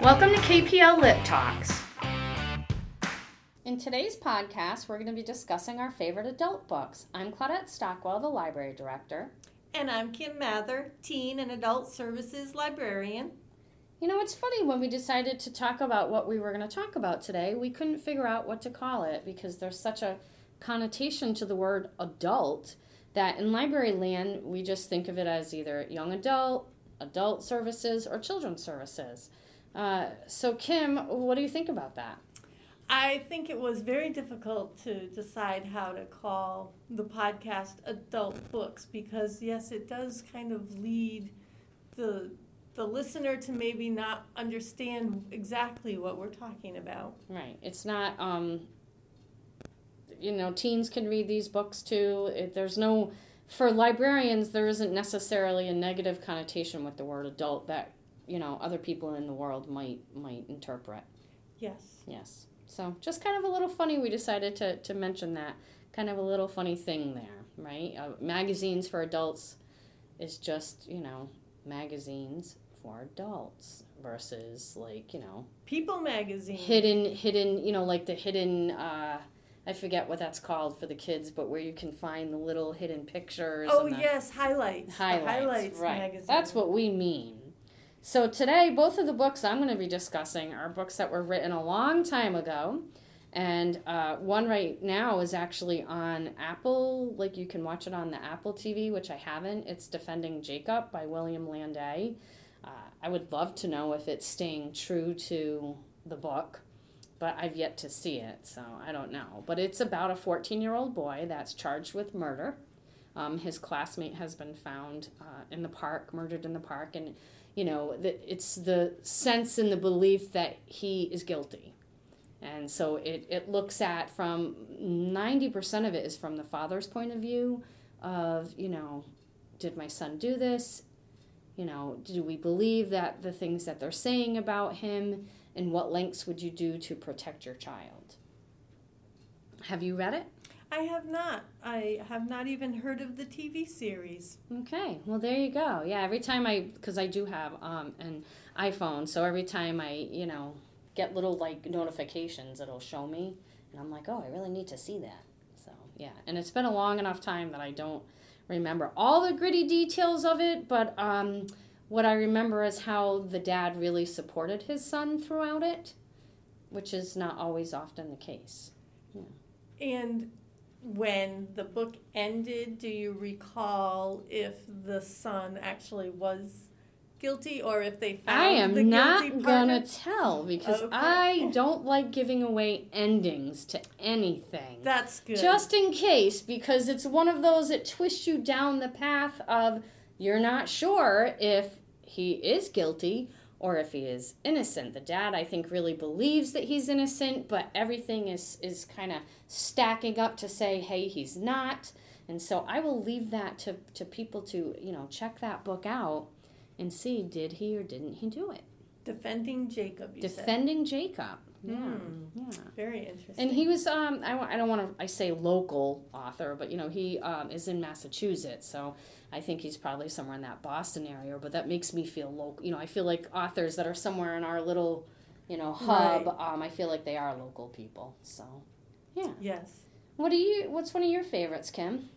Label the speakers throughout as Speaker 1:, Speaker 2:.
Speaker 1: Welcome to KPL Lib Talks. In today's podcast, we're going to be discussing our favorite adult books. I'm Claudette Stockwell, the library director.
Speaker 2: And I'm Kim Mather, Teen and Adult Services Librarian.
Speaker 1: You know, it's funny when we decided to talk about what we were going to talk about today, we couldn't figure out what to call it because there's such a connotation to the word adult that in library land we just think of it as either young adult, adult services, or children's services. Uh, so, Kim, what do you think about that?
Speaker 2: I think it was very difficult to decide how to call the podcast adult books because yes, it does kind of lead the the listener to maybe not understand exactly what we're talking about.
Speaker 1: Right. It's not um you know, teens can read these books too. It, there's no for librarians there isn't necessarily a negative connotation with the word adult that, you know, other people in the world might might interpret.
Speaker 2: Yes.
Speaker 1: Yes. So just kind of a little funny, we decided to, to mention that. Kind of a little funny thing there, right? Uh, magazines for adults is just, you know, magazines for adults versus like, you know,
Speaker 2: People magazine.
Speaker 1: hidden, hidden, you know, like the hidden, uh, I forget what that's called for the kids, but where you can find the little hidden pictures.
Speaker 2: Oh yes, highlights.
Speaker 1: highlights.
Speaker 2: Highlights
Speaker 1: right.
Speaker 2: magazine.
Speaker 1: That's what we mean. So today, both of the books I'm going to be discussing are books that were written a long time ago, and uh, one right now is actually on Apple. Like you can watch it on the Apple TV, which I haven't. It's Defending Jacob by William Landay. Uh, I would love to know if it's staying true to the book, but I've yet to see it, so I don't know. But it's about a 14 year old boy that's charged with murder. Um, his classmate has been found uh, in the park, murdered in the park, and you know, it's the sense and the belief that he is guilty. And so it, it looks at from 90% of it is from the father's point of view of, you know, did my son do this? You know, do we believe that the things that they're saying about him and what lengths would you do to protect your child? Have you read it?
Speaker 2: I have not. I have not even heard of the TV series.
Speaker 1: Okay, well there you go. Yeah, every time I, because I do have um, an iPhone, so every time I, you know, get little like notifications, it'll show me, and I'm like, oh, I really need to see that. So yeah, and it's been a long enough time that I don't remember all the gritty details of it, but um, what I remember is how the dad really supported his son throughout it, which is not always often the case. Yeah.
Speaker 2: And when the book ended, do you recall if the son actually was guilty or if they found
Speaker 1: I am
Speaker 2: the
Speaker 1: not gonna tell because
Speaker 2: Okay.
Speaker 1: I don't like giving away endings to anything.
Speaker 2: That's good.
Speaker 1: Just in case, because it's one of those that twists you down the path of you're not sure if he is guilty or if he is innocent. The dad, I think, really believes that he's innocent, but everything is is kind of stacking up to say, hey, he's not. And so I will leave that to, to people to, you know, check that book out and see did he or didn't he do it.
Speaker 2: Defending Jacob, you said.
Speaker 1: Defending Jacob. Yeah.
Speaker 2: Hmm.
Speaker 1: Yeah.
Speaker 2: Very interesting.
Speaker 1: And he was, um, I, I don't want to, I say local author, but you know, he um, is in Massachusetts, so I think he's probably somewhere in that Boston area. But that makes me feel local. You know, I feel like authors that are somewhere in our little, you know, hub.
Speaker 2: Right.
Speaker 1: Um, I feel like they are local people. So, yeah.
Speaker 2: Yes.
Speaker 1: What do you? What's one of your favorites, Kim?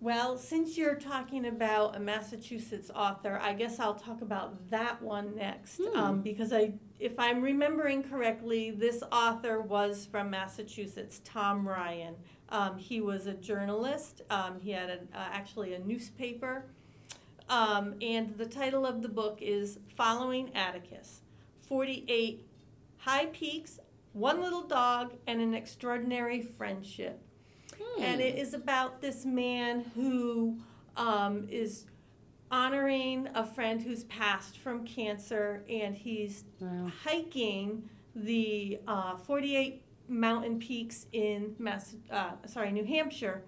Speaker 2: Well, since you're talking about a Massachusetts author, I guess I'll talk about that one next.
Speaker 1: Hmm.
Speaker 2: Um, because I, if I'm remembering correctly, this author was from Massachusetts, Tom Ryan. Um, he was a journalist. Um, he had an, uh, actually a newspaper. Um, and the title of the book is Following Atticus 48 High Peaks, One Little Dog, and an Extraordinary Friendship
Speaker 1: Hmm.
Speaker 2: and it is about this man who um, is honoring a friend who's passed from cancer, and he's
Speaker 1: Wow.
Speaker 2: hiking the uh, 48 mountain peaks in Mass, uh, sorry, New Hampshire,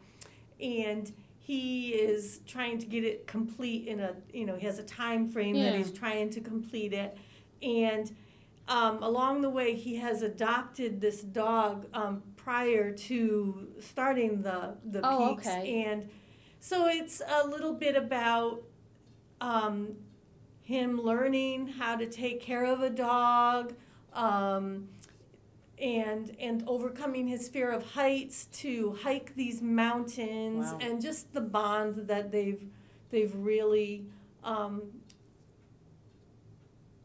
Speaker 2: and he is trying to get it complete in a you know he has a time frame that he's trying to complete it, and um, along the way he has adopted this dog um, prior to starting the the
Speaker 1: Oh,
Speaker 2: peaks,
Speaker 1: okay.
Speaker 2: and so it's a little bit about um, him learning how to take care of a dog. Um, and and overcoming his fear of heights to hike these mountains
Speaker 1: Wow.
Speaker 2: and just the bond that they've they've really um,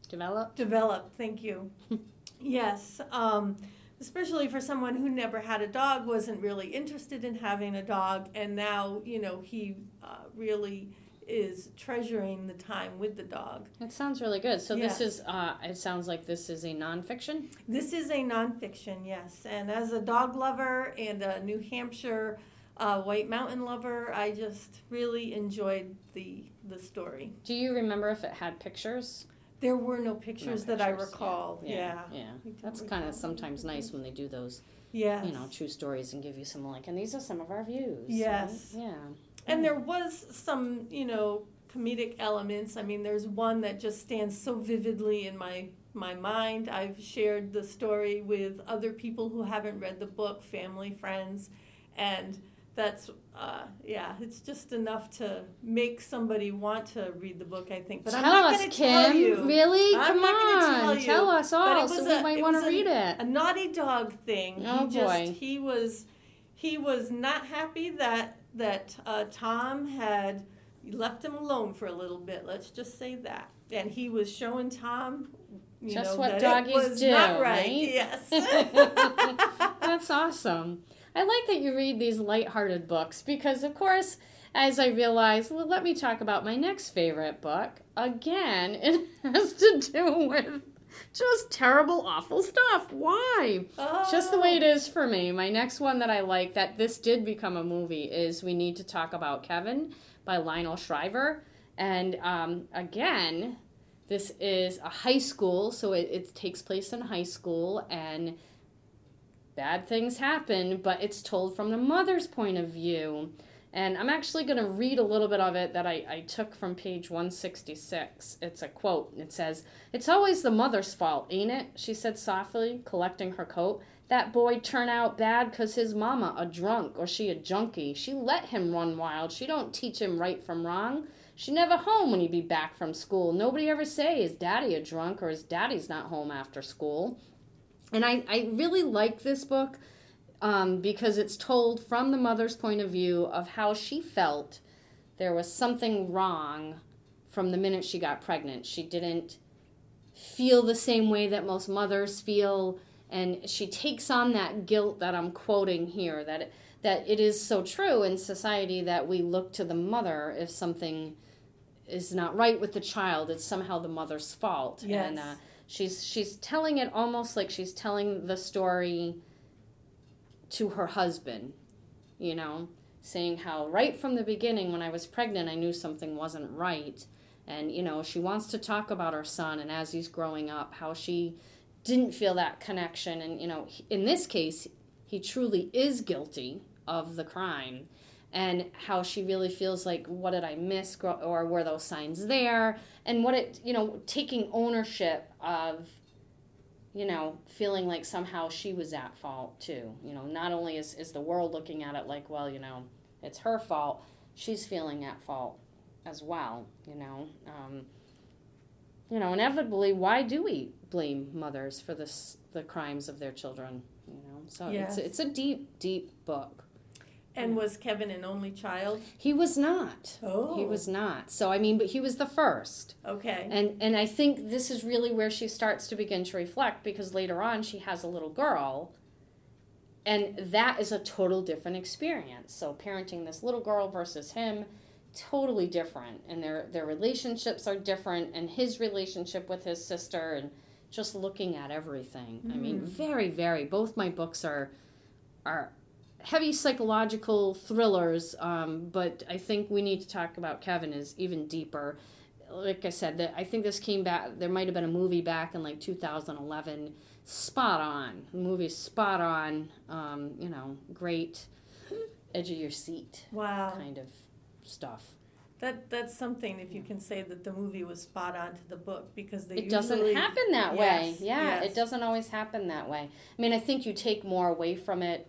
Speaker 1: Develop.
Speaker 2: developed. Thank you. yes, um, especially for someone who never had a dog, wasn't really interested in having a dog, and now you know he uh, really is treasuring the time with the dog.
Speaker 1: It sounds really good. So this is. Uh, it sounds like this is a nonfiction.
Speaker 2: This is a nonfiction, yes, and as a dog lover and a New Hampshire uh, White Mountain lover, I just really enjoyed the the story.
Speaker 1: Do you remember if it had pictures?
Speaker 2: There were no pictures that I
Speaker 1: pictures, yeah.
Speaker 2: recall. Yeah,
Speaker 1: Yeah. That's kind of sometimes nice when they do those,
Speaker 2: Yes.
Speaker 1: you know, true stories and give you some like, and these are some of our views. right?
Speaker 2: Yes.
Speaker 1: Yeah.
Speaker 2: And there was some, you know, comedic elements. I mean, there's one that just stands so vividly in my my mind. I've shared the story with other people who haven't read the book, family, friends, and that's uh, yeah, it's just enough to make somebody want to read the book. I think, but
Speaker 1: tell
Speaker 2: I'm not
Speaker 1: us,
Speaker 2: going to
Speaker 1: Kim.
Speaker 2: tell you.
Speaker 1: Really?
Speaker 2: I'm
Speaker 1: Come
Speaker 2: not
Speaker 1: on.
Speaker 2: tell you,
Speaker 1: tell us all so
Speaker 2: was
Speaker 1: we might want to read it.
Speaker 2: a naughty dog thing.
Speaker 1: Oh,
Speaker 2: he just
Speaker 1: boy.
Speaker 2: he was he was not happy that that uh, Tom had left him alone for a little bit. Let's just say that. And he was showing Tom you
Speaker 1: Just
Speaker 2: know,
Speaker 1: what
Speaker 2: that
Speaker 1: doggies
Speaker 2: it was
Speaker 1: do,
Speaker 2: not right.
Speaker 1: right?
Speaker 2: Yes.
Speaker 1: That's awesome. I like that you read these lighthearted books because, of course, as I realize, well, let me talk about my next favorite book. Again, it has to do with just terrible, awful stuff. Why? Just the way it is for me. My next one that I like that this did become a movie is We Need to Talk About Kevin by Lionel Shriver. And um, again, this is a high school, so it, it takes place in high school, and bad things happen, but it's told from the mother's point of view. And I'm actually going to read a little bit of it that I, I took from page 166. It's a quote. It says, It's always the mother's fault, ain't it? She said softly, collecting her coat. That boy turn out bad 'cause his mama a drunk or she a junkie. She let him run wild. She don't teach him right from wrong. She never home when he be back from school. Nobody ever say is daddy a drunk or his daddy's not home after school. And I, I really like this book um, because it's told from the mother's point of view of how she felt there was something wrong from the minute she got pregnant. She didn't feel the same way that most mothers feel, and she takes on that guilt that I'm quoting here that it, that it is so true in society that we look to the mother if something is not right with the child. It's somehow the mother's fault.
Speaker 2: Yes.
Speaker 1: And uh, she's she's telling it almost like she's telling the story to her husband, you know, saying how right from the beginning when I was pregnant I knew something wasn't right. And you know, she wants to talk about her son and as he's growing up how she didn't feel that connection. And you know, in this case he truly is guilty of the crime. And how she really feels like what did i miss or were those signs there? And what it you know taking ownership of you know feeling like somehow she was at fault too. You know not only is, is the world looking at it like well you know it's her fault she's feeling at fault as well you know? Um, you know inevitably why do we blame mothers for this the crimes of their children you know? So
Speaker 2: Yes.
Speaker 1: it's it's a deep deep book
Speaker 2: and was Kevin an only child?
Speaker 1: he was not
Speaker 2: Oh.
Speaker 1: he was not so i mean but he was the first
Speaker 2: Okay.
Speaker 1: and and i think this is really where she starts to begin to reflect because later on she has a little girl and that is a total different experience so parenting this little girl versus him totally different and their their relationships are different and his relationship with his sister and just looking at everything i mean
Speaker 2: Mm.
Speaker 1: very very both my books are are heavy psychological thrillers um, but i think we need to talk about kevin is even deeper. Like i said that i think this came back there might have been a movie back in like 2011 spot on. The movie's spot on. Um, you know great edge of your seat
Speaker 2: wow.
Speaker 1: kind of stuff.
Speaker 2: That that's something if you can say that the movie was spot on to the book because they
Speaker 1: it doesn't happen that way. Yeah
Speaker 2: yes.
Speaker 1: it doesn't always happen that way. I mean i think you take more away from it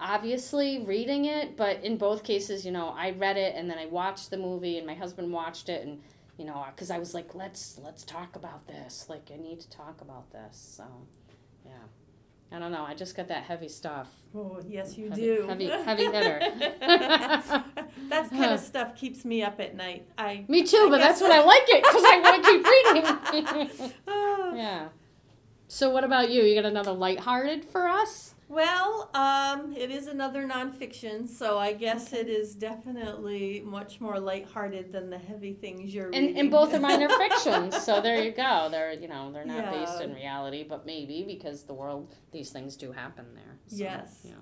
Speaker 1: obviously reading it but in both cases you know i read it and then i watched the movie and my husband watched it and you know, because I was like, let's let's talk about this. Like, I need to talk about this. So, yeah. I don't know. I just got that heavy stuff.
Speaker 2: Oh, yes, you
Speaker 1: Heavy-
Speaker 2: do.
Speaker 1: heavy- heavy hitter.
Speaker 2: that kind of stuff keeps me up at night. I
Speaker 1: Me too,
Speaker 2: I
Speaker 1: but that's what I like it because I want to keep reading.
Speaker 2: Ah.
Speaker 1: yeah. So, what about you? You got another lighthearted for us?
Speaker 2: Well, um, it is another nonfiction, so I guess it is definitely much more lighthearted than the heavy things you're
Speaker 1: And,
Speaker 2: reading.
Speaker 1: and both of mine are fictions, so there you go. They're you know they're not based in reality, but maybe because the world these things do happen there. So,
Speaker 2: Yes.
Speaker 1: Yeah.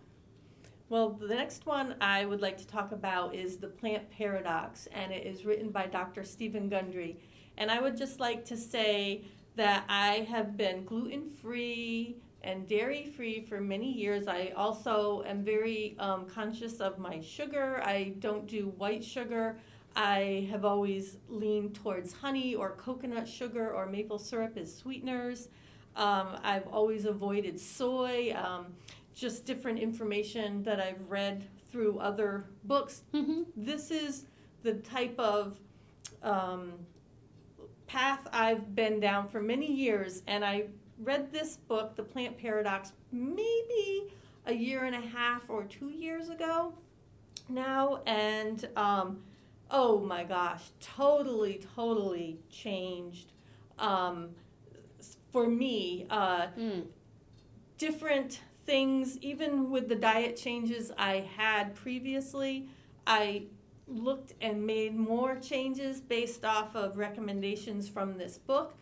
Speaker 2: Well, the next one I would like to talk about is The Plant Paradox, and it is written by Dr. Steven Gundry. And I would just like to say that I have been gluten free and dairy free for many years. I also am very um, conscious of my sugar. I don't do white sugar. I have always leaned towards honey or coconut sugar or maple syrup as sweeteners. Um, I've always avoided soy. Um, just different information that I've read through other books.
Speaker 1: Mm-hmm.
Speaker 2: This is the type of um, path I've been down for many years, and I read this book, The Plant Paradox, maybe a year and a half or two years ago now, and um, oh my gosh, totally, totally changed um, for me. Uh,
Speaker 1: Mm.
Speaker 2: different things, even with the diet changes I had previously, I looked and made more changes based off of recommendations from this book.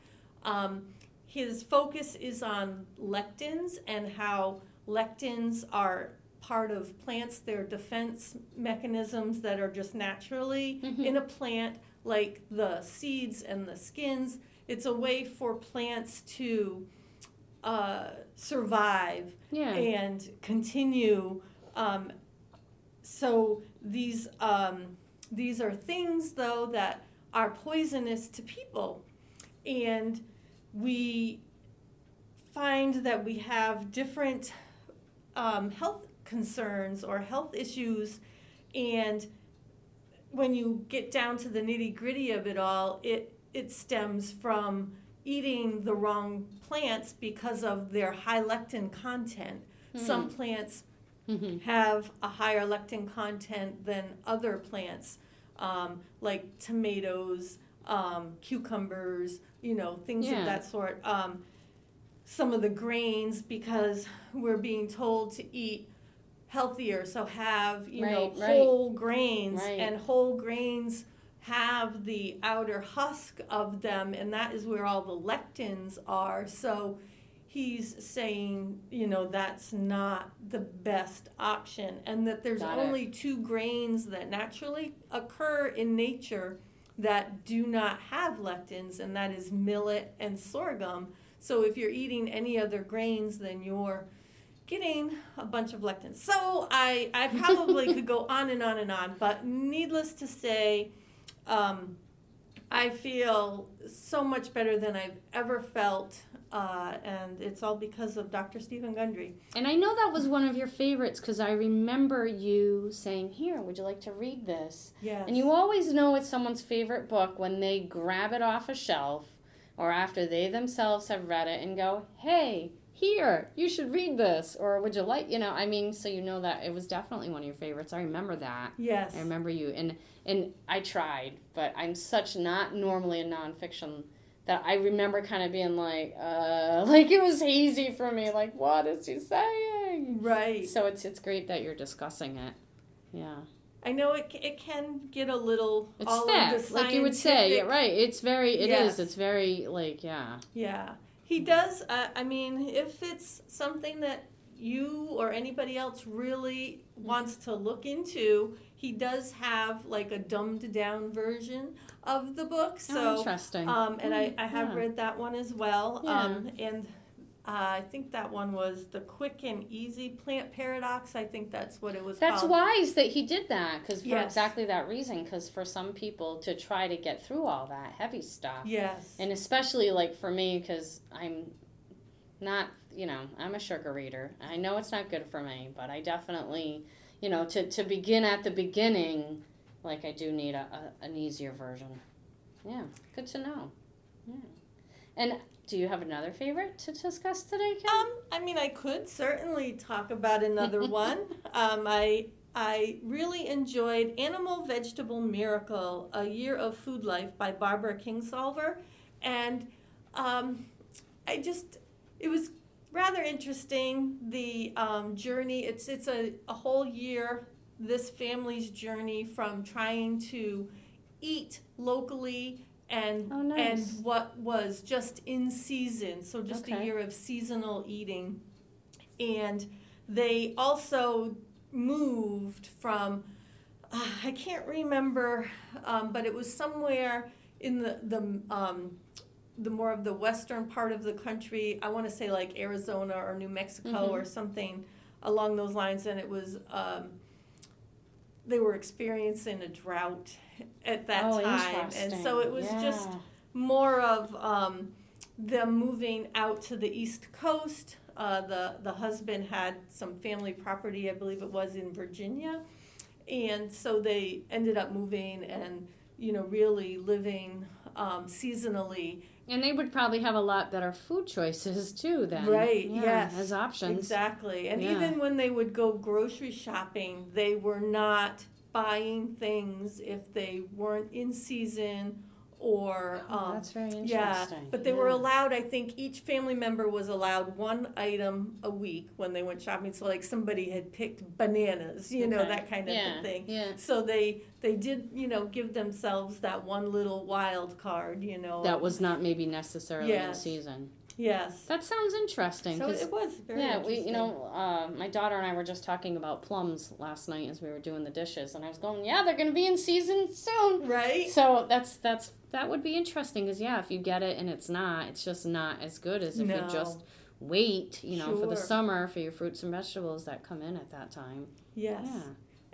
Speaker 2: Um, his focus is on lectins and how lectins are part of plants, they're defense mechanisms that are just naturally
Speaker 1: Mhm.
Speaker 2: in a plant, like the seeds and the skins. It's a way for plants to uh, survive
Speaker 1: Yeah.
Speaker 2: and continue. Um, so these um, these are things though that are poisonous to people, and we find that we have different um, health concerns or health issues, and when you get down to the nitty gritty of it all, it it stems from eating the wrong plants because of their high lectin content. Some plants
Speaker 1: Mm-hmm.
Speaker 2: have a higher lectin content than other plants, um, like tomatoes, um, cucumbers, you know, things
Speaker 1: Yeah.
Speaker 2: of that sort. Um, some of the grains, because we're being told to eat healthier, so have, you know,
Speaker 1: Right, right.
Speaker 2: whole grains,
Speaker 1: Right.
Speaker 2: and whole grains have the outer husk of them, and that is where all the lectins are. So he's saying, you know, that's not the best option, and that there's
Speaker 1: Got it.
Speaker 2: only two grains that naturally occur in nature that do not have lectins, and that is millet and sorghum. So if you're eating any other grains, then you're getting a bunch of lectins. So I, I probably could go on and on and on, but needless to say, um, I feel so much better than I've ever felt, uh, and it's all because of Dr. Steven Gundry.
Speaker 1: And I know that was one of your favorites because I remember you saying, Here, would you like to read this?
Speaker 2: Yes.
Speaker 1: And you always know it's someone's favorite book when they grab it off a shelf or after they themselves have read it and go, Hey, here, you should read this. Or would you like, you know, I mean, so you know that it was definitely one of your favorites. I remember that.
Speaker 2: yes.
Speaker 1: I remember you. And, and I tried, but I'm such not normally a nonfiction that I remember kind of being like, uh, like it was hazy for me. Like, what is he saying?
Speaker 2: Right.
Speaker 1: So it's it's great that you're discussing it. Yeah,
Speaker 2: I know it, it can get a little
Speaker 1: it's
Speaker 2: all
Speaker 1: thick,
Speaker 2: of the
Speaker 1: like you would say. Yeah, right. It's very. It is.
Speaker 2: Yes.
Speaker 1: It's very like yeah.
Speaker 2: Yeah, he does. Uh, I mean, if it's something that you or anybody else really wants to look into, he does have like a dumbed down version of the book.
Speaker 1: oh,
Speaker 2: So,
Speaker 1: interesting.
Speaker 2: um, and I, I have
Speaker 1: Yeah.
Speaker 2: read that one as well.
Speaker 1: Yeah.
Speaker 2: Um, and uh, I think that one was the Quick and Easy Plant Paradox. I think that's what it was
Speaker 1: That's
Speaker 2: called.
Speaker 1: wise that he did that because for
Speaker 2: Yes.
Speaker 1: exactly that reason. Because for some people to try to get through all that heavy stuff,
Speaker 2: Yes.
Speaker 1: and especially like for me because I'm not, you know, I'm a sugar reader. I know it's not good for me, but I definitely, you know, to to begin at the beginning, like I do need a, a an easier version. Yeah, good to know. Yeah. And do you have another favorite to discuss today, Kim?
Speaker 2: Um, I mean, I could certainly talk about another one. Um, I I really enjoyed Animal Vegetable Miracle: A Year of Food Life by Barbara Kingsolver, and um, I just it was rather interesting. The um, journey it's it's a, a whole year. This family's journey from trying to eat locally and
Speaker 1: Oh, nice.
Speaker 2: and what was just in season. So just a year of seasonal eating, and they also moved from uh, I can't remember, um, but it was somewhere in the the um, the more of the western part of the country. I want to say like Arizona or New Mexico
Speaker 1: Mhm.
Speaker 2: or something along those lines, and it was. Um, they were experiencing a drought at that
Speaker 1: oh,
Speaker 2: time, and so it was
Speaker 1: interesting.
Speaker 2: just more of um, them moving out to the east coast. Uh, the the husband had some family property, I believe it was in Virginia, and so they ended up moving and you know really living um, seasonally.
Speaker 1: And they would probably have a lot better food choices too then.
Speaker 2: Right,
Speaker 1: Yeah,
Speaker 2: yes.
Speaker 1: As options.
Speaker 2: Exactly, and
Speaker 1: Yeah.
Speaker 2: even when they would go grocery shopping, they were not buying things if they weren't in season or
Speaker 1: Oh,
Speaker 2: um,
Speaker 1: that's very interesting.
Speaker 2: Yeah, but they were
Speaker 1: Yeah.
Speaker 2: allowed. I think each family member was allowed one item a week when they went shopping. So, like somebody had picked bananas, you know,
Speaker 1: Okay.
Speaker 2: that kind of
Speaker 1: yeah.
Speaker 2: thing.
Speaker 1: Yeah.
Speaker 2: So they they did, you know, give themselves that one little wild card, you know.
Speaker 1: That was not maybe necessarily in
Speaker 2: Yes.
Speaker 1: season.
Speaker 2: Yes.
Speaker 1: That sounds interesting.
Speaker 2: So it was very
Speaker 1: yeah, we you know uh, my daughter and I were just talking about plums last night as we were doing the dishes, and I was going, yeah, they're gonna be in season soon.
Speaker 2: right.
Speaker 1: So that's that's that would be interesting because yeah, if you get it and it's not, it's just not as good as if
Speaker 2: No.
Speaker 1: you just wait, you know, for the summer for your fruits and vegetables that come in at that time.
Speaker 2: Yes.
Speaker 1: Yeah.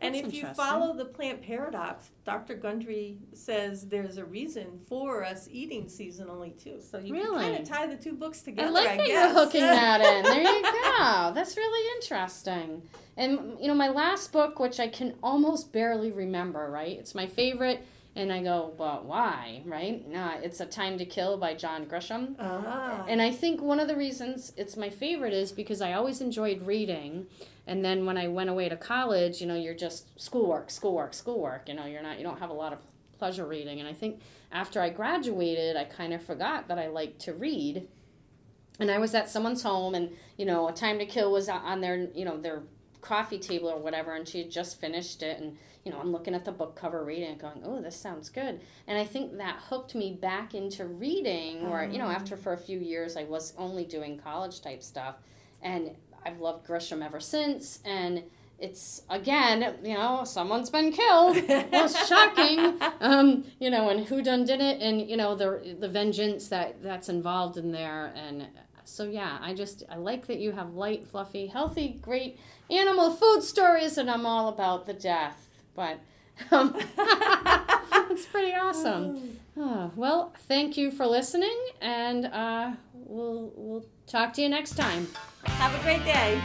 Speaker 2: And
Speaker 1: That's
Speaker 2: if you follow the plant paradox, Dr. Gundry says there's a reason for us eating seasonally too. So you
Speaker 1: Really?
Speaker 2: can kind of tie the two books together.
Speaker 1: I like
Speaker 2: I
Speaker 1: that
Speaker 2: guess.
Speaker 1: you're hooking that in. There you go. That's really interesting. And you know, my last book, which I can almost barely remember, right? It's my favorite, and I go, well, why, right? Nah, it's A Time to Kill by John Grisham.
Speaker 2: Ah.
Speaker 1: And I think one of the reasons it's my favorite is because I always enjoyed reading. And then when I went away to college, you know, you're just schoolwork, schoolwork, schoolwork. You know, you're not, you don't have a lot of pleasure reading. And I think after I graduated, I kind of forgot that I liked to read. And I was at someone's home, and you know, A Time to Kill was on their, you know, their coffee table or whatever, and she had just finished it, and you know, I'm looking at the book cover, reading it, going, "Oh, this sounds good." And I think that hooked me back into reading. Where you know, after oh. for a few years, I was only doing college type stuff, and I've loved Grisham ever since. And it's again, you know, someone's been killed. Well, shocking. Um, you know, and who done did it, and you know the the vengeance that that's involved in there, and so yeah, I just I like that you have light, fluffy, healthy, great animal food stories, and I'm all about the death. But um, it's pretty awesome. Oh, well, thank you for listening, and uh, we'll we'll talk to you next time.
Speaker 2: Have a great day.